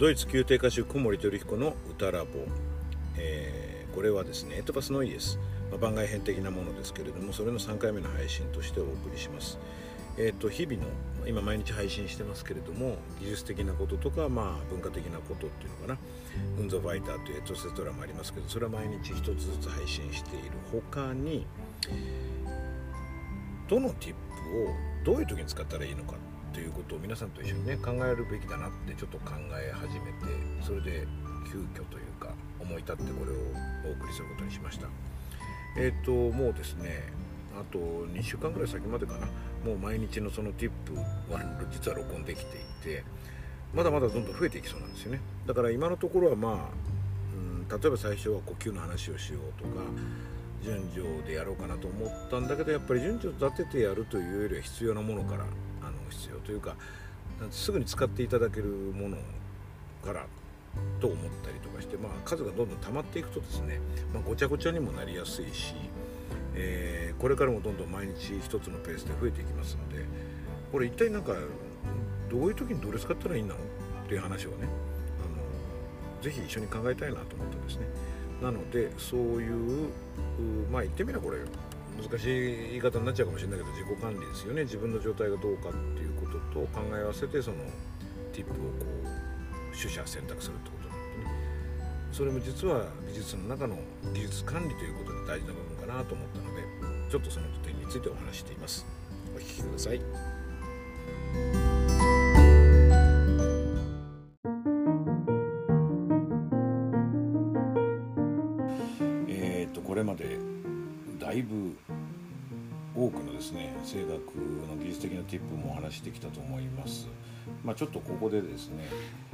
ドイツ宮廷歌手小森照彦の歌ラボ、えー、これはですねエトパスノイエス、まあ、番外編的なものですけれどもそれの3回目の配信としてお送りします。えーと、日々の今毎日配信してますけれども技術的なこととか、まあ、文化的なことっていうのかな「ウンゾファイター」というエトセトラもありますけどそれは毎日一つずつ配信している他にどのティップをどういう時に使ったらいいのかということを皆さんと一緒にね考えるべきだなってちょっと考え始めてそれで急遽というか思い立ってこれをお送りすることにしました。えっ、ー、ともうですねあと2週間ぐらい先までかな。もう毎日のそのティップは実は録音できていてまだまだどんどん増えていきそうなんですよね。だから今のところはまあ、うん、例えば最初は呼吸の話をしようとか順序でやろうかなと思ったんだけどやっぱり順序立ててやるというよりは必要なものからあの必要というかすぐに使っていただけるものからと思ったりとかして、まあ、数がどんどん溜まっていくとですね、まあ、ごちゃごちゃにもなりやすいしえー、これからもどんどん毎日一つのペースで増えていきますのでこれ一体なんかどういう時にどれ使ったらいいんだろうっていう話をねあのぜひ一緒に考えたいなと思ったんですね。なのでそういうまあ言ってみればこれ難しい言い方になっちゃうかもしれないけど自己管理ですよね。自分の状態がどうかっていうことと考え合わせてそのティップをこう取捨選択するってことなんでね。それも実は技術の中の技術管理ということで大事な部分かなと思ったのでちょっとその点についてお話しています。お聞きください。の技術的なティップもお話してきたと思います。まあ、ちょっとここでですね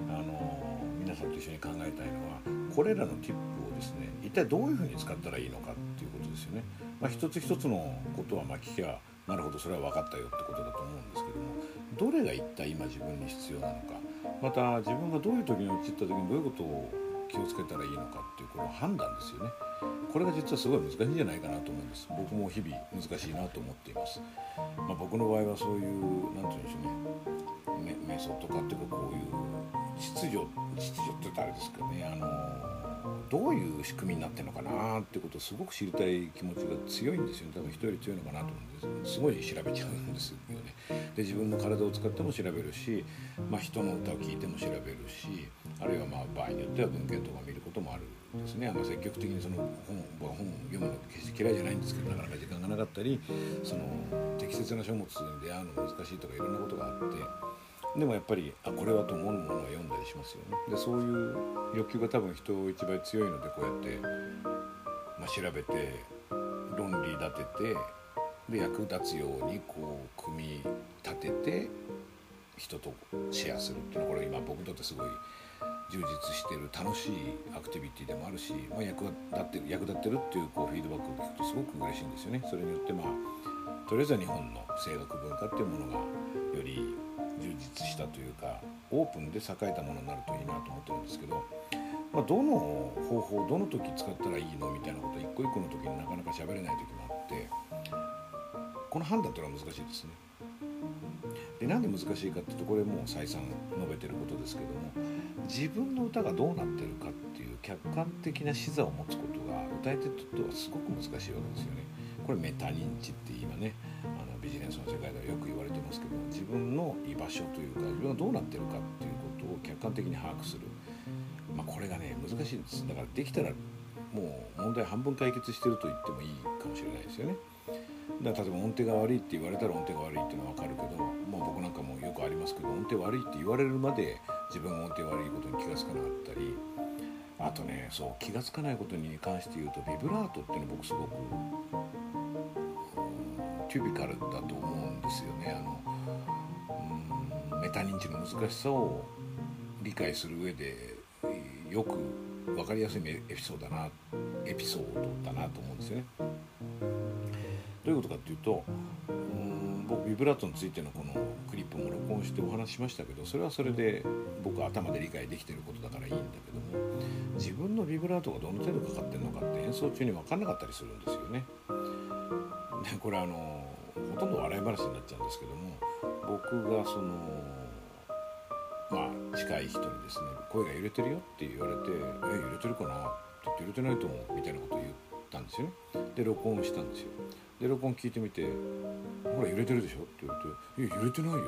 あの皆さんと一緒に考えたいのはこれらのティップをですね一体どういうふうに使ったらいいのかっていうことですよね。まあ、一つ一つのことはまあ聞けばなるほどそれは分かったよってことだと思うんですけどもどれが一体今自分に必要なのかまた自分がどういう時に陥った時にどういうことを気をつけたらいいのかっていうこの判断ですよね。これが実はすごい難しいんじゃないかなと思うんです。僕も日々難しいなと思っています、まあ、僕の場合はそういう何て言うんでしょうね。瞑想とかっていうかこういう秩序秩序って言ったらあれですけどね。あのどういう仕組みになってるのかなっていうことをすごく知りたい気持ちが強いんですよね。多分人より強いのかなと思うんです。すごい調べちゃうんですよね。で自分の体を使っても調べるし、まあ、人の歌を聴いても調べるしあるいはまあ場合によっては文献とか見ることもあるんですね、まあ、積極的にその本本を読むの決して嫌いじゃないんですけどなかなか時間がなかったりその適切な書物に出会うの難しいとかいろんなことがあってでもやっぱりあこれはと思うものは読んだりしますよね。でそういう欲求が多分人一番強いのでこうやって、まあ、調べて論理立ててで役立つようにこう組み立てて人とシェアするっていうのはこれ今僕にとってすごい充実してる楽しいアクティビティでもあるし、まあ、役立ってる役立ってるっていうこうフィードバックを聞くとすごく嬉しいんですよね。それによってまあとりあえずは日本の声楽文化っていうものがより充実したというかオープンで栄えたものになるといいなと思ってるんですけど、まあ、どの方法どの時使ったらいいのみたいなこと一個一個の時になかなか喋れない時もあってこの判断というのは難しいですね。でなんで難しいかっていうとこれもう再三述べてることですけども自分の歌がどうなってるかっていう客観的な視座を持つことが歌い手にとってはすごく難しいわけですよね。これメタ認知って今ねあのビジネスの世界ではよく言われてますけど自分の居場所というか自分がどうなってるかっていうことを客観的に把握する、まあ、これがね難しいんですだからできたらもう問題半分解決してると言ってもいいかもしれないですよね。だから例えば音程が悪いって言われたら音程が悪いっていうのは分かるけど、まあ、僕なんかもよくありますけど音程悪いって言われるまで自分が音程悪いことに気が付かなかったりあとねそう気が付かないことに関して言うとビブラートっていうの僕すごくキュビカルだと思うんですよねあのメタ認知の難しさを理解する上でよく分かりやすいエピソードだなエピソードだなと思うんですよね。どういうことかっていうとビブラートについてのこのクリップも録音してお話ししましたけどそれはそれで僕は頭で理解できてることだからいいんだけども自分のビブラートがどの程度かかってるのかって演奏中に分かんなかったりするんですよね。でこれあのほとんど笑い話になっちゃうんですけども僕がそのまあ近い人にですね声が揺れてるよって言われて「え揺れてるかな?」って言って揺れてないと思うみたいなことを言ったんですよねで録音したんですよで録音聞いてみて「ほら揺れてるでしょ?」って言われて「いや揺れてないよ」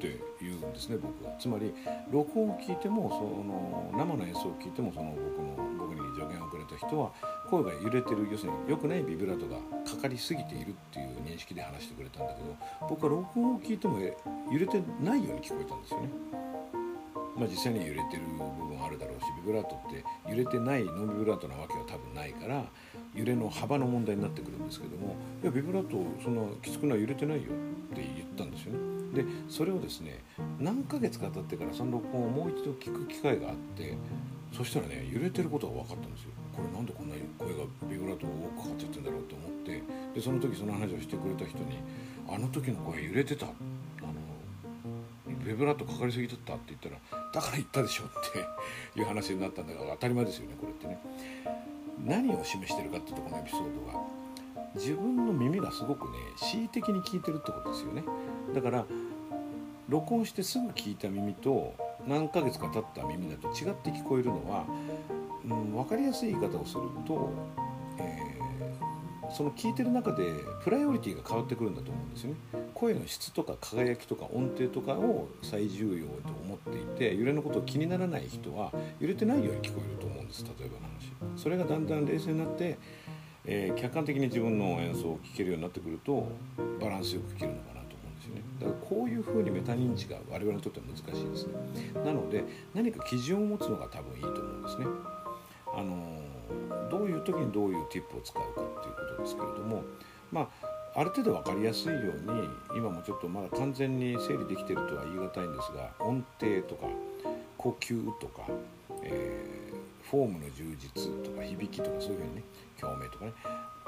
って言うんですね僕はつまり録音を聞いてもその生の演奏を聞いてもその僕の僕に助言をくれた人は声が揺れてる要するに良くないビブラートがかかりすぎているっていう認識で話してくれたんだけど僕は録音を聞いても揺れてないように聞こえたんですよね。まあ、実際に揺れてる部分あるだろうしビブラートって揺れてないノンビブラートなわけは多分ないから揺れの幅の問題になってくるんですけどもいやビブラートそんなきつくない揺れてないよって言ったんですよね。でそれをですね何ヶ月か経ってからその録音をもう一度聞く機会があってそしたらね揺れてることが分かったんですよ。これなんでこんなに声がビブラート多くかかっちゃってんだろうと思ってでその時その話をしてくれた人に「あの時の声揺れてた」あのビブラートかかりすぎだったって言ったら「だから言ったでしょ」っていう話になったんだから当たり前ですよねこれってね。何を示してるかっていうとこのエピソードが自分の耳がすごくね恣意的に聞いてるってことですよね。だから録音してすぐ聞いた耳と何ヶ月か経った耳だと違って聞こえるのは、うん、分かりやすい言い方をすると、えー、その聞いてる中でプライオリティが変わってくるんだと思うんですよね。声の質とか輝きとか音程とかを最重要と思っていて揺れのことを気にならない人は揺れてないように聞こえると思うんです例えばの話。それがだんだん冷静になってえー、客観的に自分の演奏を聴けるようになってくるとバランスよく聴けるのかなと思うんですよね。だからこういうふうにメタ認知が我々にとっては難しいですね。なので何か基準を持つのが多分いいと思うんですね。あのどういう時にどういうティップを使うかっていうことですけれどもまあある程度分かりやすいように今もちょっとまだ完全に整理できてるとは言い難いんですが音程とか呼吸とか、えー、フォームの充実とか響きとかそういうふうにね共鳴とかね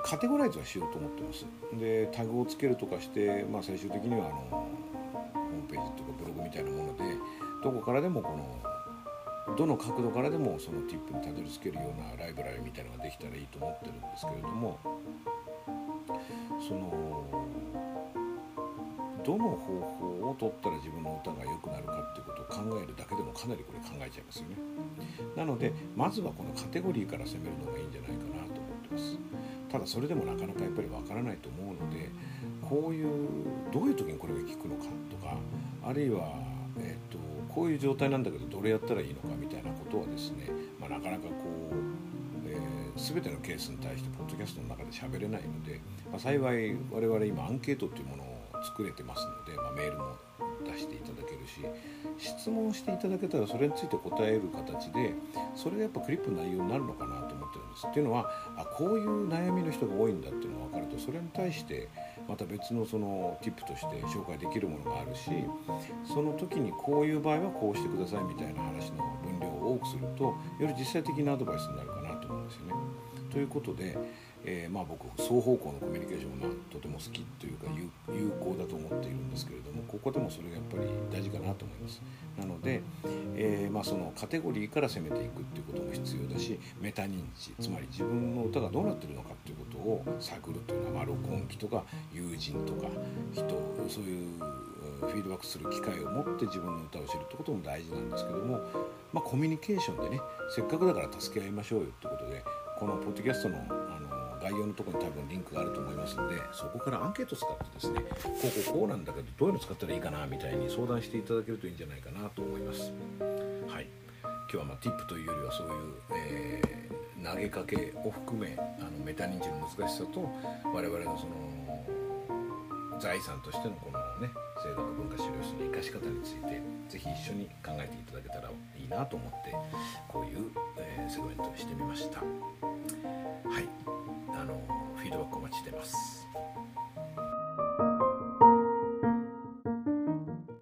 カテゴライズはしようと思ってます。でタグをつけるとかして、まあ、最終的にはあのホームページとかブログみたいなものでどこからでもこのどの角度からでもそのティップにたどり着けるようなライブラリみたいなのができたらいいと思ってるんですけれどもそのどの方法を取ったら自分の歌が良くなるかっていうことを考えるだけでもかなりこれ考えちゃいますよね。なのでまずはこのカテゴリーから攻めるのがいいんじゃないかなと思ってます。ただそれでもなかなかやっぱりわからないと思うのでこういうどういう時にこれが効くのかとかあるいは、えーと、こういう状態なんだけどどれやったらいいのかみたいなことはですね、まあ、なかなかこう、全てのケースに対してポッドキャストの中で喋れないので、まあ、幸い我々今アンケートっていうものを作れてますので、まあ、メールも出していただけるし質問していただけたらそれについて答える形でそれがやっぱクリップの内容になるのかなと思ってるんです。っていうのはあこういう悩みの人が多いんだっていうのが分かるとそれに対してまた別のそのティップとして紹介できるものがあるしその時にこういう場合はこうしてくださいみたいな話の分量を多くするとより実際的なアドバイスになるかな思うんですよね。ということでえー、まあ、僕双方向のコミュニケーションがとても好きというか有効だと思っているんですけれどもここでもそれがやっぱり大事かなと思います。なので、えー、まあ、そのカテゴリーから攻めていくっていうことも必要だしメタ認知つまり自分の歌がどうなってるのかっていうことを探るというのは、まあ、録音機とか友人とか人そういうフィードバックする機会を持って自分の歌を知るってことも大事なんですけども、まあ、コミュニケーションでねせっかくだから助け合いましょうよってことでこのポッドキャストのあの概要のところに多分リンクがあると思いますのでそこからアンケート使ってですねこうこうこうなんだけどどういうの使ったらいいかなみたいに相談していただけるといいんじゃないかなと思います。はい。今日はまあ TIP というよりはそういう、えー、投げかけを含めあのメタ認知の難しさと我々のその財産としてのこのね声楽文化資料室の生かし方について是非一緒に考えていただけたらいいなと思ってこういう、えー、セグメントをしてみました。はい。あのフィードバックお待ちしてます。